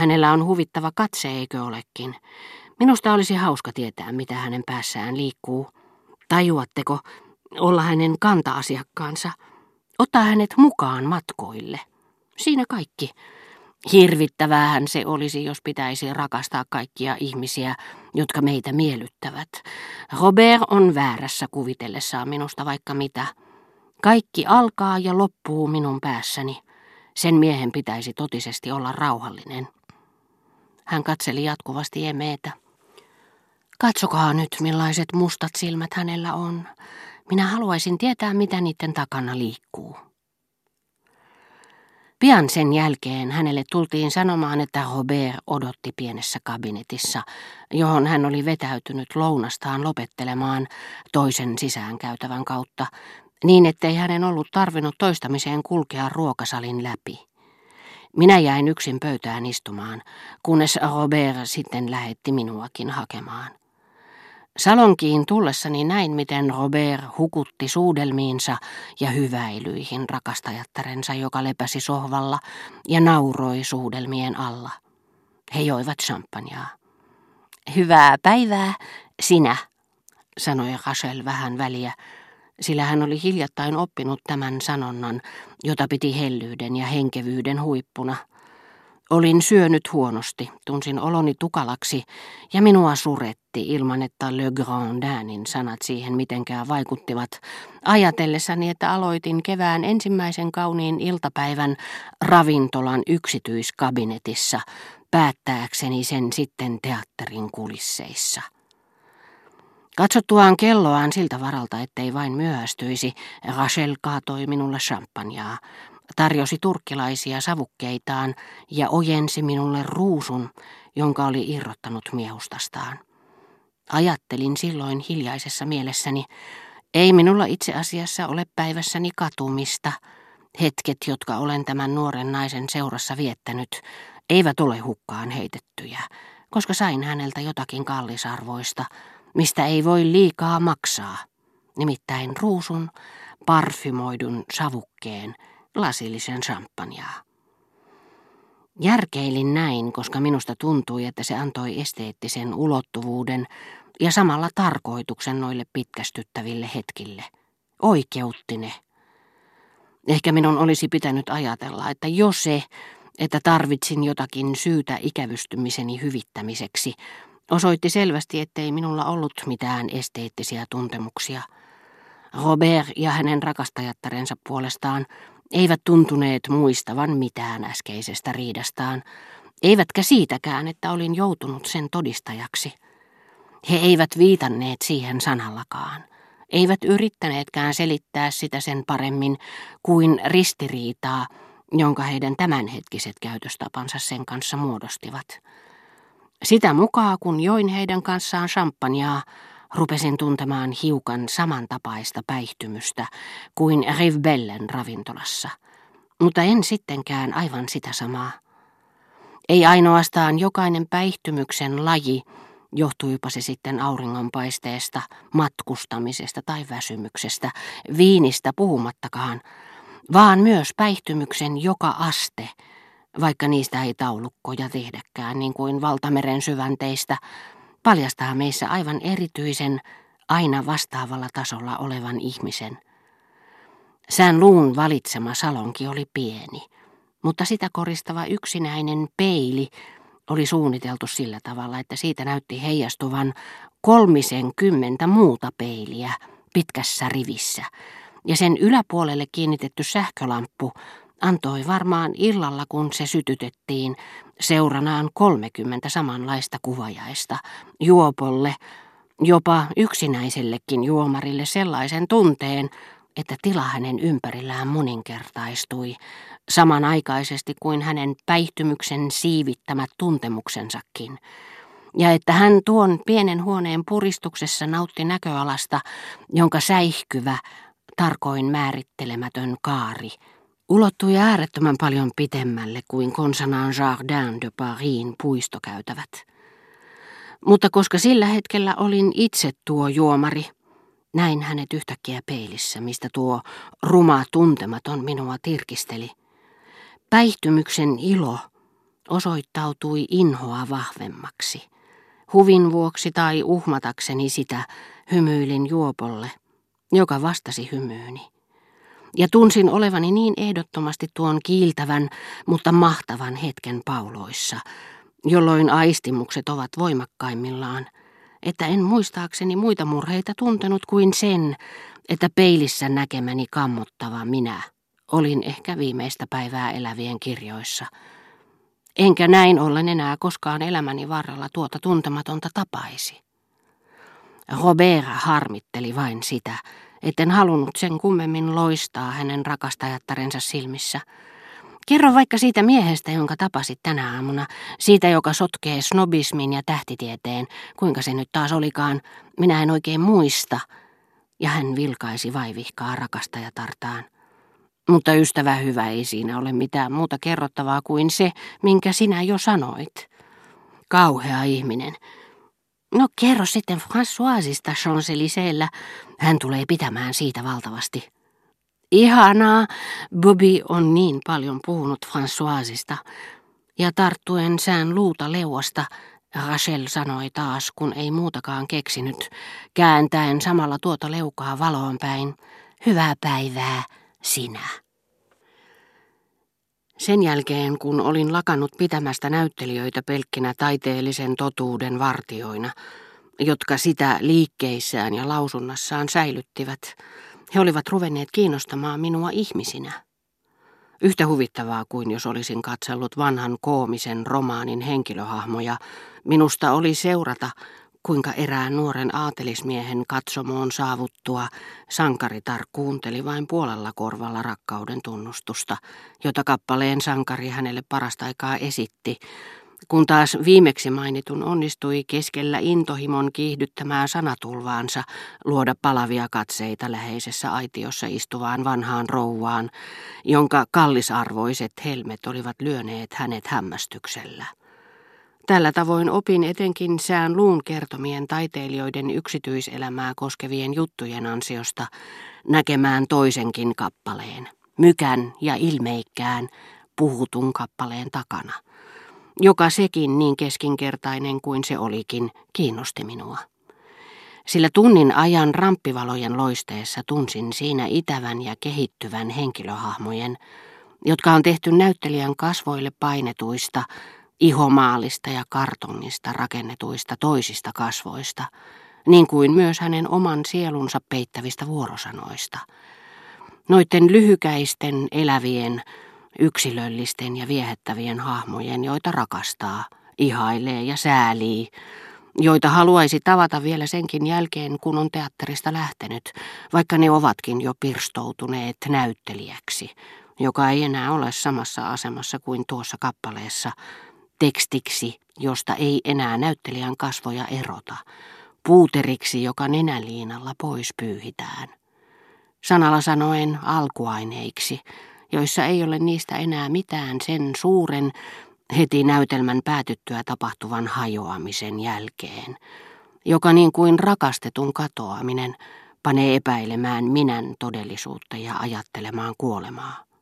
Hänellä on huvittava katse, eikö olekin? Minusta olisi hauska tietää, mitä hänen päässään liikkuu. Tajuatteko olla hänen kanta-asiakkaansa? Ottaa hänet mukaan matkoille. Siinä kaikki. Hirvittäväähän se olisi, jos pitäisi rakastaa kaikkia ihmisiä, jotka meitä miellyttävät. Robert on väärässä kuvitellessaan minusta vaikka mitä. Kaikki alkaa ja loppuu minun päässäni. Sen miehen pitäisi totisesti olla rauhallinen. Hän katseli jatkuvasti emeetä. Katsokaa nyt, millaiset mustat silmät hänellä on. Minä haluaisin tietää, mitä niiden takana liikkuu. Pian sen jälkeen hänelle tultiin sanomaan, että Robert odotti pienessä kabinetissa, johon hän oli vetäytynyt lounastaan lopettelemaan toisen sisäänkäytävän kautta, niin ettei hänen ollut tarvinnut toistamiseen kulkea ruokasalin läpi. Minä jäin yksin pöytään istumaan, kunnes Robert sitten lähetti minuakin hakemaan. Salonkiin tullessani näin, miten Robert hukutti suudelmiinsa ja hyväilyihin rakastajattarensa, joka lepäsi sohvalla ja nauroi suudelmien alla. He joivat champagnea. Hyvää päivää, sinä, sanoi Rachel vähän väliä, sillä hän oli hiljattain oppinut tämän sanonnan, jota piti hellyyden ja henkevyyden huippuna – Olin syönyt huonosti, tunsin oloni tukalaksi ja minua suretti ilman, että Le Grandinin sanat siihen mitenkään vaikuttivat, ajatellessani, että aloitin kevään ensimmäisen kauniin iltapäivän ravintolan yksityiskabinetissa, päättääkseni sen sitten teatterin kulisseissa. Katsottuaan kelloaan siltä varalta, ettei vain myöhästyisi, Rachel kaatoi minulle champagnea, tarjosi turkkilaisia savukkeitaan ja ojensi minulle ruusun, jonka oli irrottanut miehustastaan. Ajattelin silloin hiljaisessa mielessäni, ei minulla itse asiassa ole päivässäni katumista. Hetket, jotka olen tämän nuoren naisen seurassa viettänyt, eivät ole hukkaan heitettyjä, koska sain häneltä jotakin kallisarvoista, mistä ei voi liikaa maksaa. Nimittäin ruusun, parfymoidun savukkeen – lasillisen champagnea. Järkeilin näin, koska minusta tuntui, että se antoi esteettisen ulottuvuuden ja samalla tarkoituksen noille pitkästyttäville hetkille. Oikeutti ne. Ehkä minun olisi pitänyt ajatella, että jos se, että tarvitsin jotakin syytä ikävystymiseni hyvittämiseksi, osoitti selvästi, ettei minulla ollut mitään esteettisiä tuntemuksia. Robert ja hänen rakastajattarensa puolestaan eivät tuntuneet muistavan mitään äskeisestä riidastaan, eivätkä siitäkään, että olin joutunut sen todistajaksi. He eivät viitanneet siihen sanallakaan, eivät yrittäneetkään selittää sitä sen paremmin kuin ristiriitaa, jonka heidän tämänhetkiset käytöstapansa sen kanssa muodostivat. Sitä mukaan, kun join heidän kanssaan champagnea, rupesin tuntemaan hiukan samantapaista päihtymystä kuin Rivbellen ravintolassa, mutta en sittenkään aivan sitä samaa. Ei ainoastaan jokainen päihtymyksen laji, johtuipa se sitten auringonpaisteesta, matkustamisesta tai väsymyksestä, viinistä puhumattakaan, vaan myös päihtymyksen joka aste, vaikka niistä ei taulukkoja tehdäkään niin kuin valtameren syvänteistä, paljastaa meissä aivan erityisen, aina vastaavalla tasolla olevan ihmisen. Sään luun valitsema salonki oli pieni, mutta sitä koristava yksinäinen peili oli suunniteltu sillä tavalla, että siitä näytti heijastuvan kolmisen kymmentä muuta peiliä pitkässä rivissä, ja sen yläpuolelle kiinnitetty sähkölamppu antoi varmaan illalla, kun se sytytettiin, seuranaan kolmekymmentä samanlaista kuvajaista, juopolle, jopa yksinäisellekin juomarille sellaisen tunteen, että tila hänen ympärillään moninkertaistui, samanaikaisesti kuin hänen päihtymyksen siivittämät tuntemuksensakin, ja että hän tuon pienen huoneen puristuksessa nautti näköalasta, jonka säihkyvä, tarkoin määrittelemätön kaari ulottui äärettömän paljon pitemmälle kuin konsanaan Jardin de Parisin puistokäytävät. Mutta koska sillä hetkellä olin itse tuo juomari, näin hänet yhtäkkiä peilissä, mistä tuo ruma tuntematon minua tirkisteli. Päihtymyksen ilo osoittautui inhoa vahvemmaksi. Huvin vuoksi tai uhmatakseni sitä hymyilin juopolle, joka vastasi hymyyni. Ja tunsin olevani niin ehdottomasti tuon kiiltävän, mutta mahtavan hetken pauloissa, jolloin aistimukset ovat voimakkaimmillaan, että en muistaakseni muita murheita tuntenut kuin sen, että peilissä näkemäni kammottava minä olin ehkä viimeistä päivää elävien kirjoissa. Enkä näin ollen enää koskaan elämäni varrella tuota tuntematonta tapaisi. Robert harmitteli vain sitä, etten halunnut sen kummemmin loistaa hänen rakastajattarensa silmissä. Kerro vaikka siitä miehestä, jonka tapasit tänä aamuna, siitä, joka sotkee snobismin ja tähtitieteen, kuinka se nyt taas olikaan, minä en oikein muista. Ja hän vilkaisi vaivihkaa rakastajatartaan. Mutta ystävä hyvä ei siinä ole mitään muuta kerrottavaa kuin se, minkä sinä jo sanoit. Kauhea ihminen. No kerro sitten Françoisista champs Hän tulee pitämään siitä valtavasti. Ihanaa, Bobby on niin paljon puhunut Françoisista. Ja tarttuen sään luuta leuasta, Rachel sanoi taas, kun ei muutakaan keksinyt, kääntäen samalla tuota leukaa valoon päin. Hyvää päivää, sinä. Sen jälkeen, kun olin lakannut pitämästä näyttelijöitä pelkkinä taiteellisen totuuden vartioina, jotka sitä liikkeissään ja lausunnassaan säilyttivät, he olivat ruvenneet kiinnostamaan minua ihmisinä. Yhtä huvittavaa kuin jos olisin katsellut vanhan koomisen romaanin henkilöhahmoja, minusta oli seurata, kuinka erään nuoren aatelismiehen katsomoon saavuttua sankaritar kuunteli vain puolella korvalla rakkauden tunnustusta, jota kappaleen sankari hänelle parasta aikaa esitti, kun taas viimeksi mainitun onnistui keskellä intohimon kiihdyttämää sanatulvaansa luoda palavia katseita läheisessä aitiossa istuvaan vanhaan rouvaan, jonka kallisarvoiset helmet olivat lyöneet hänet hämmästyksellä. Tällä tavoin opin etenkin sään luun kertomien taiteilijoiden yksityiselämää koskevien juttujen ansiosta näkemään toisenkin kappaleen, mykän ja ilmeikkään puhutun kappaleen takana, joka sekin niin keskinkertainen kuin se olikin kiinnosti minua. Sillä tunnin ajan ramppivalojen loisteessa tunsin siinä itävän ja kehittyvän henkilöhahmojen, jotka on tehty näyttelijän kasvoille painetuista, ihomaalista ja kartongista rakennetuista toisista kasvoista, niin kuin myös hänen oman sielunsa peittävistä vuorosanoista. Noiden lyhykäisten, elävien, yksilöllisten ja viehättävien hahmojen, joita rakastaa, ihailee ja säälii, joita haluaisi tavata vielä senkin jälkeen, kun on teatterista lähtenyt, vaikka ne ovatkin jo pirstoutuneet näyttelijäksi, joka ei enää ole samassa asemassa kuin tuossa kappaleessa, tekstiksi, josta ei enää näyttelijän kasvoja erota, puuteriksi, joka nenäliinalla pois pyyhitään. Sanalla sanoen alkuaineiksi, joissa ei ole niistä enää mitään sen suuren, heti näytelmän päätyttyä tapahtuvan hajoamisen jälkeen, joka niin kuin rakastetun katoaminen panee epäilemään minän todellisuutta ja ajattelemaan kuolemaa.